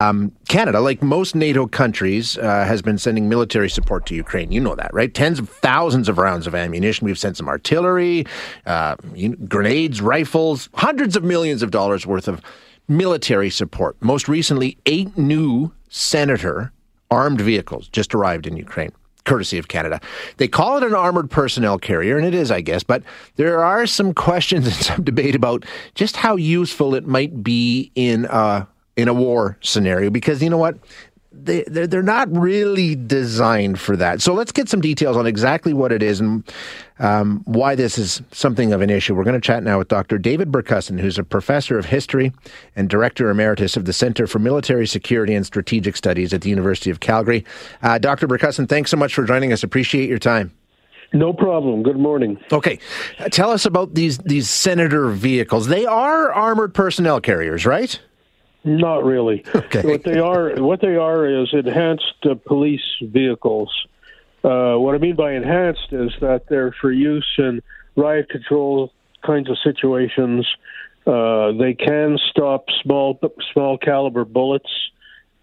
Um, Canada, like most NATO countries, uh, has been sending military support to Ukraine. You know that, right? Tens of thousands of rounds of ammunition. We've sent some artillery, uh, grenades, rifles, hundreds of millions of dollars worth of military support. Most recently, eight new Senator armed vehicles just arrived in Ukraine courtesy of Canada. They call it an armored personnel carrier, and it is, I guess, but there are some questions and some debate about just how useful it might be in a, in a war scenario because you know what? they they're, they're not really designed for that. So let's get some details on exactly what it is and um, why this is something of an issue. We're going to chat now with Dr. David Bercuson, who's a professor of history and director emeritus of the Center for Military Security and Strategic Studies at the University of Calgary. Uh, Dr. Bercuson, thanks so much for joining us. Appreciate your time. No problem. Good morning. Okay, uh, tell us about these these senator vehicles. They are armored personnel carriers, right? Not really. Okay. What they are, what they are, is enhanced uh, police vehicles. Uh, what I mean by enhanced is that they're for use in riot control kinds of situations. Uh, they can stop small small caliber bullets.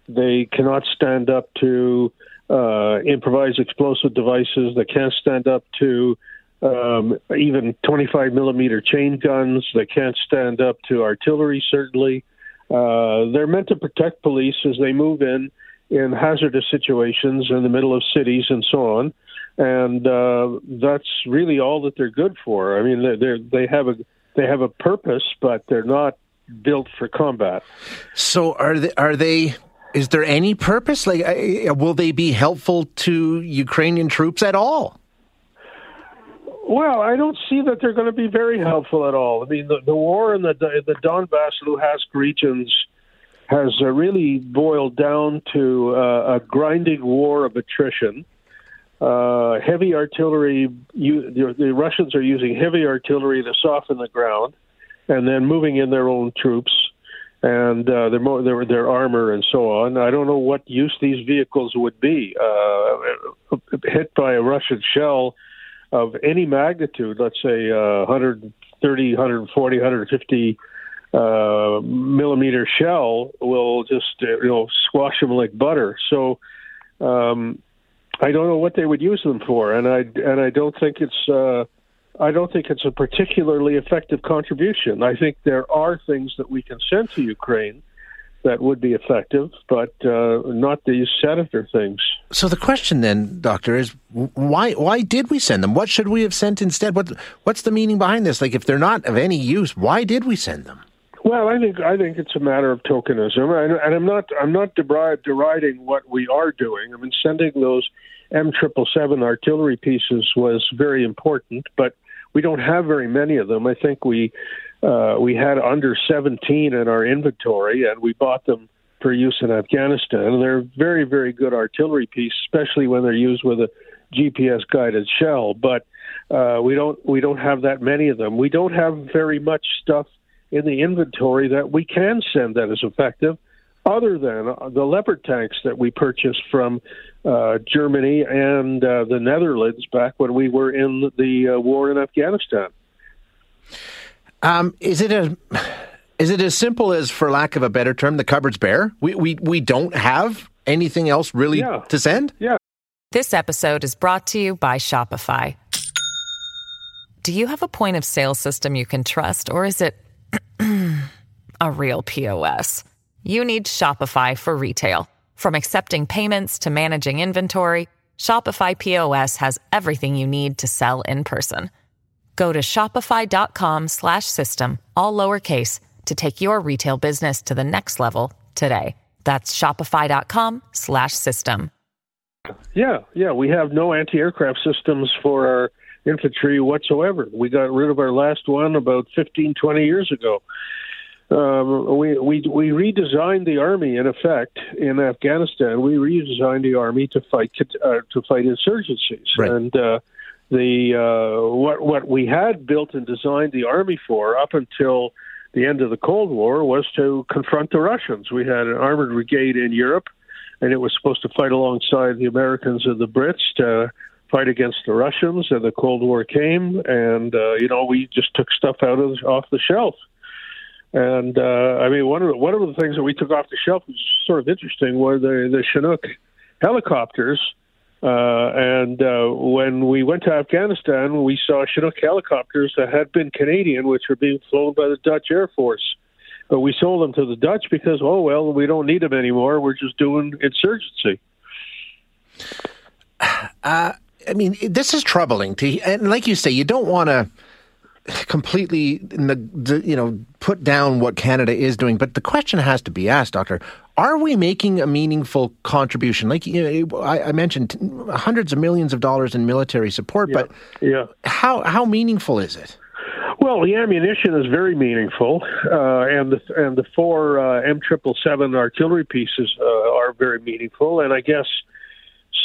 They cannot stand up to uh, improvised explosive devices. They can't stand up to um, even 25 millimeter chain guns. They can't stand up to artillery, certainly. Uh, they're meant to protect police as they move in in hazardous situations in the middle of cities and so on. And uh, that's really all that they're good for. I mean, they they have a they have a purpose, but they're not built for combat. So are they? Are they? Is there any purpose? Like, will they be helpful to Ukrainian troops at all? Well, I don't see that they're going to be very helpful at all. I mean, the, the war in the the Donbass Luhansk regions has uh, really boiled down to uh, a grinding war of attrition. Uh, heavy artillery, you, the, the Russians are using heavy artillery to soften the ground, and then moving in their own troops and uh, their, their their armor and so on. I don't know what use these vehicles would be. Uh, hit by a Russian shell of any magnitude, let's say uh, 130, 140, 150 uh, millimeter shell, will just uh, you know squash them like butter. So um, I don't know what they would use them for, and I and I don't think it's. Uh, I don't think it's a particularly effective contribution. I think there are things that we can send to Ukraine that would be effective, but uh, not these senator things. So the question then, Doctor, is why why did we send them? What should we have sent instead? What what's the meaning behind this? Like, if they're not of any use, why did we send them? Well, I think I think it's a matter of tokenism, and I'm not I'm not deriding what we are doing. I mean, sending those M triple seven artillery pieces was very important, but we don't have very many of them. I think we uh, we had under 17 in our inventory, and we bought them for use in Afghanistan. And they're very, very good artillery piece, especially when they're used with a GPS guided shell. But uh, we don't we don't have that many of them. We don't have very much stuff in the inventory that we can send that is effective, other than the Leopard tanks that we purchased from uh, Germany and uh, the Netherlands back when we were in the uh, war in Afghanistan. Um, is it a is it as simple as, for lack of a better term, the cupboard's bare? We we we don't have anything else really yeah. to send. Yeah. This episode is brought to you by Shopify. Do you have a point of sale system you can trust, or is it a real POS? You need Shopify for retail. From accepting payments to managing inventory, Shopify POS has everything you need to sell in person. Go to shopify.com slash system, all lowercase, to take your retail business to the next level today. That's shopify.com slash system. Yeah, yeah. We have no anti aircraft systems for our infantry whatsoever. We got rid of our last one about 15, 20 years ago. Um, we, we we redesigned the army in effect in Afghanistan. We redesigned the army to fight uh, to fight insurgencies, right. and uh, the uh, what what we had built and designed the army for up until the end of the Cold War was to confront the Russians. We had an armored brigade in Europe, and it was supposed to fight alongside the Americans and the Brits to fight against the Russians. And the Cold War came, and uh, you know we just took stuff out of off the shelf and uh, I mean, one of the, one of the things that we took off the shelf was sort of interesting were the the Chinook helicopters. Uh, and uh, when we went to Afghanistan, we saw Chinook helicopters that had been Canadian, which were being flown by the Dutch Air Force. But we sold them to the Dutch because, oh well, we don't need them anymore. We're just doing insurgency. Uh, I mean, this is troubling. To and like you say, you don't want to completely, you know, put down what Canada is doing. But the question has to be asked, Doctor: Are we making a meaningful contribution? Like you know, I, I, mentioned, hundreds of millions of dollars in military support, yeah, but yeah, how how meaningful is it? Well, the ammunition is very meaningful, uh, and the and the four uh, M triple seven artillery pieces uh, are very meaningful, and I guess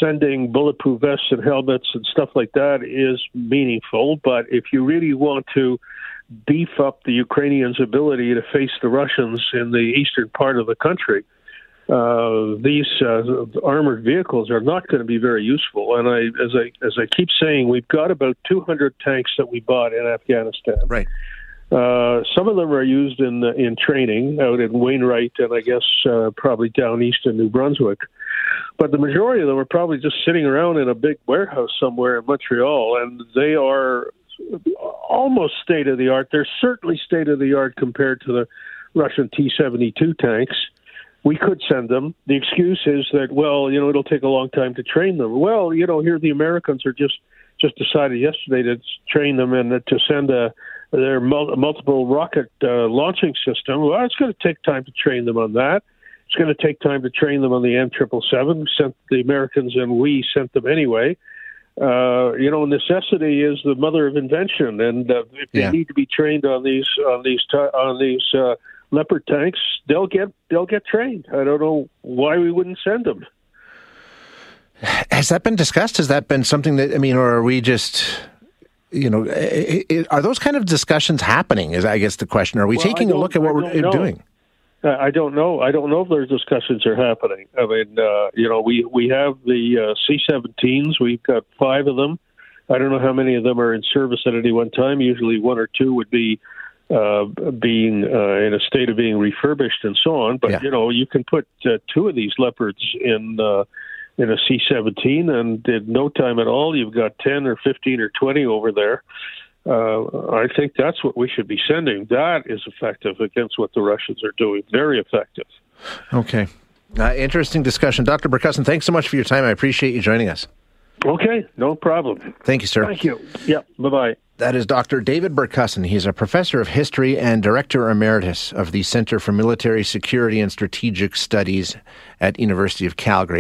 sending bulletproof vests and helmets and stuff like that is meaningful. But if you really want to beef up the Ukrainians' ability to face the Russians in the eastern part of the country, uh, these uh, armored vehicles are not going to be very useful. And I, as I as I keep saying, we've got about 200 tanks that we bought in Afghanistan. Right. Uh, some of them are used in in training out in Wainwright and I guess uh, probably down east in New Brunswick. But the majority of them are probably just sitting around in a big warehouse somewhere in Montreal, and they are almost state of the art. They're certainly state of the art compared to the Russian T 72 tanks. We could send them. The excuse is that, well, you know, it'll take a long time to train them. Well, you know, here the Americans are just just decided yesterday to train them and to send a their multiple rocket uh, launching system. Well, it's going to take time to train them on that. It's going to take time to train them on the M triple seven. Sent the Americans and we sent them anyway. Uh, you know, necessity is the mother of invention, and uh, if they yeah. need to be trained on these on these on these uh, Leopard tanks, they'll get they'll get trained. I don't know why we wouldn't send them. Has that been discussed? Has that been something that I mean, or are we just you know, are those kind of discussions happening? Is I guess the question. Are we well, taking a look at what we're know. doing? I don't know. I don't know if those discussions are happening. I mean, uh, you know, we we have the uh, C-17s. We've got five of them. I don't know how many of them are in service at any one time. Usually, one or two would be uh, being uh, in a state of being refurbished and so on. But yeah. you know, you can put uh, two of these leopards in uh, in a C-17, and in no time at all, you've got ten or fifteen or twenty over there uh, I think that's what we should be sending. That is effective against what the Russians are doing. Very effective. Okay. Uh, interesting discussion. Dr. Bercuson, thanks so much for your time. I appreciate you joining us. Okay, no problem. Thank you, sir. Thank you. Yeah, bye bye. That is Dr. David Bercuson. He's a professor of history and director emeritus of the Center for Military Security and Strategic Studies at University of Calgary.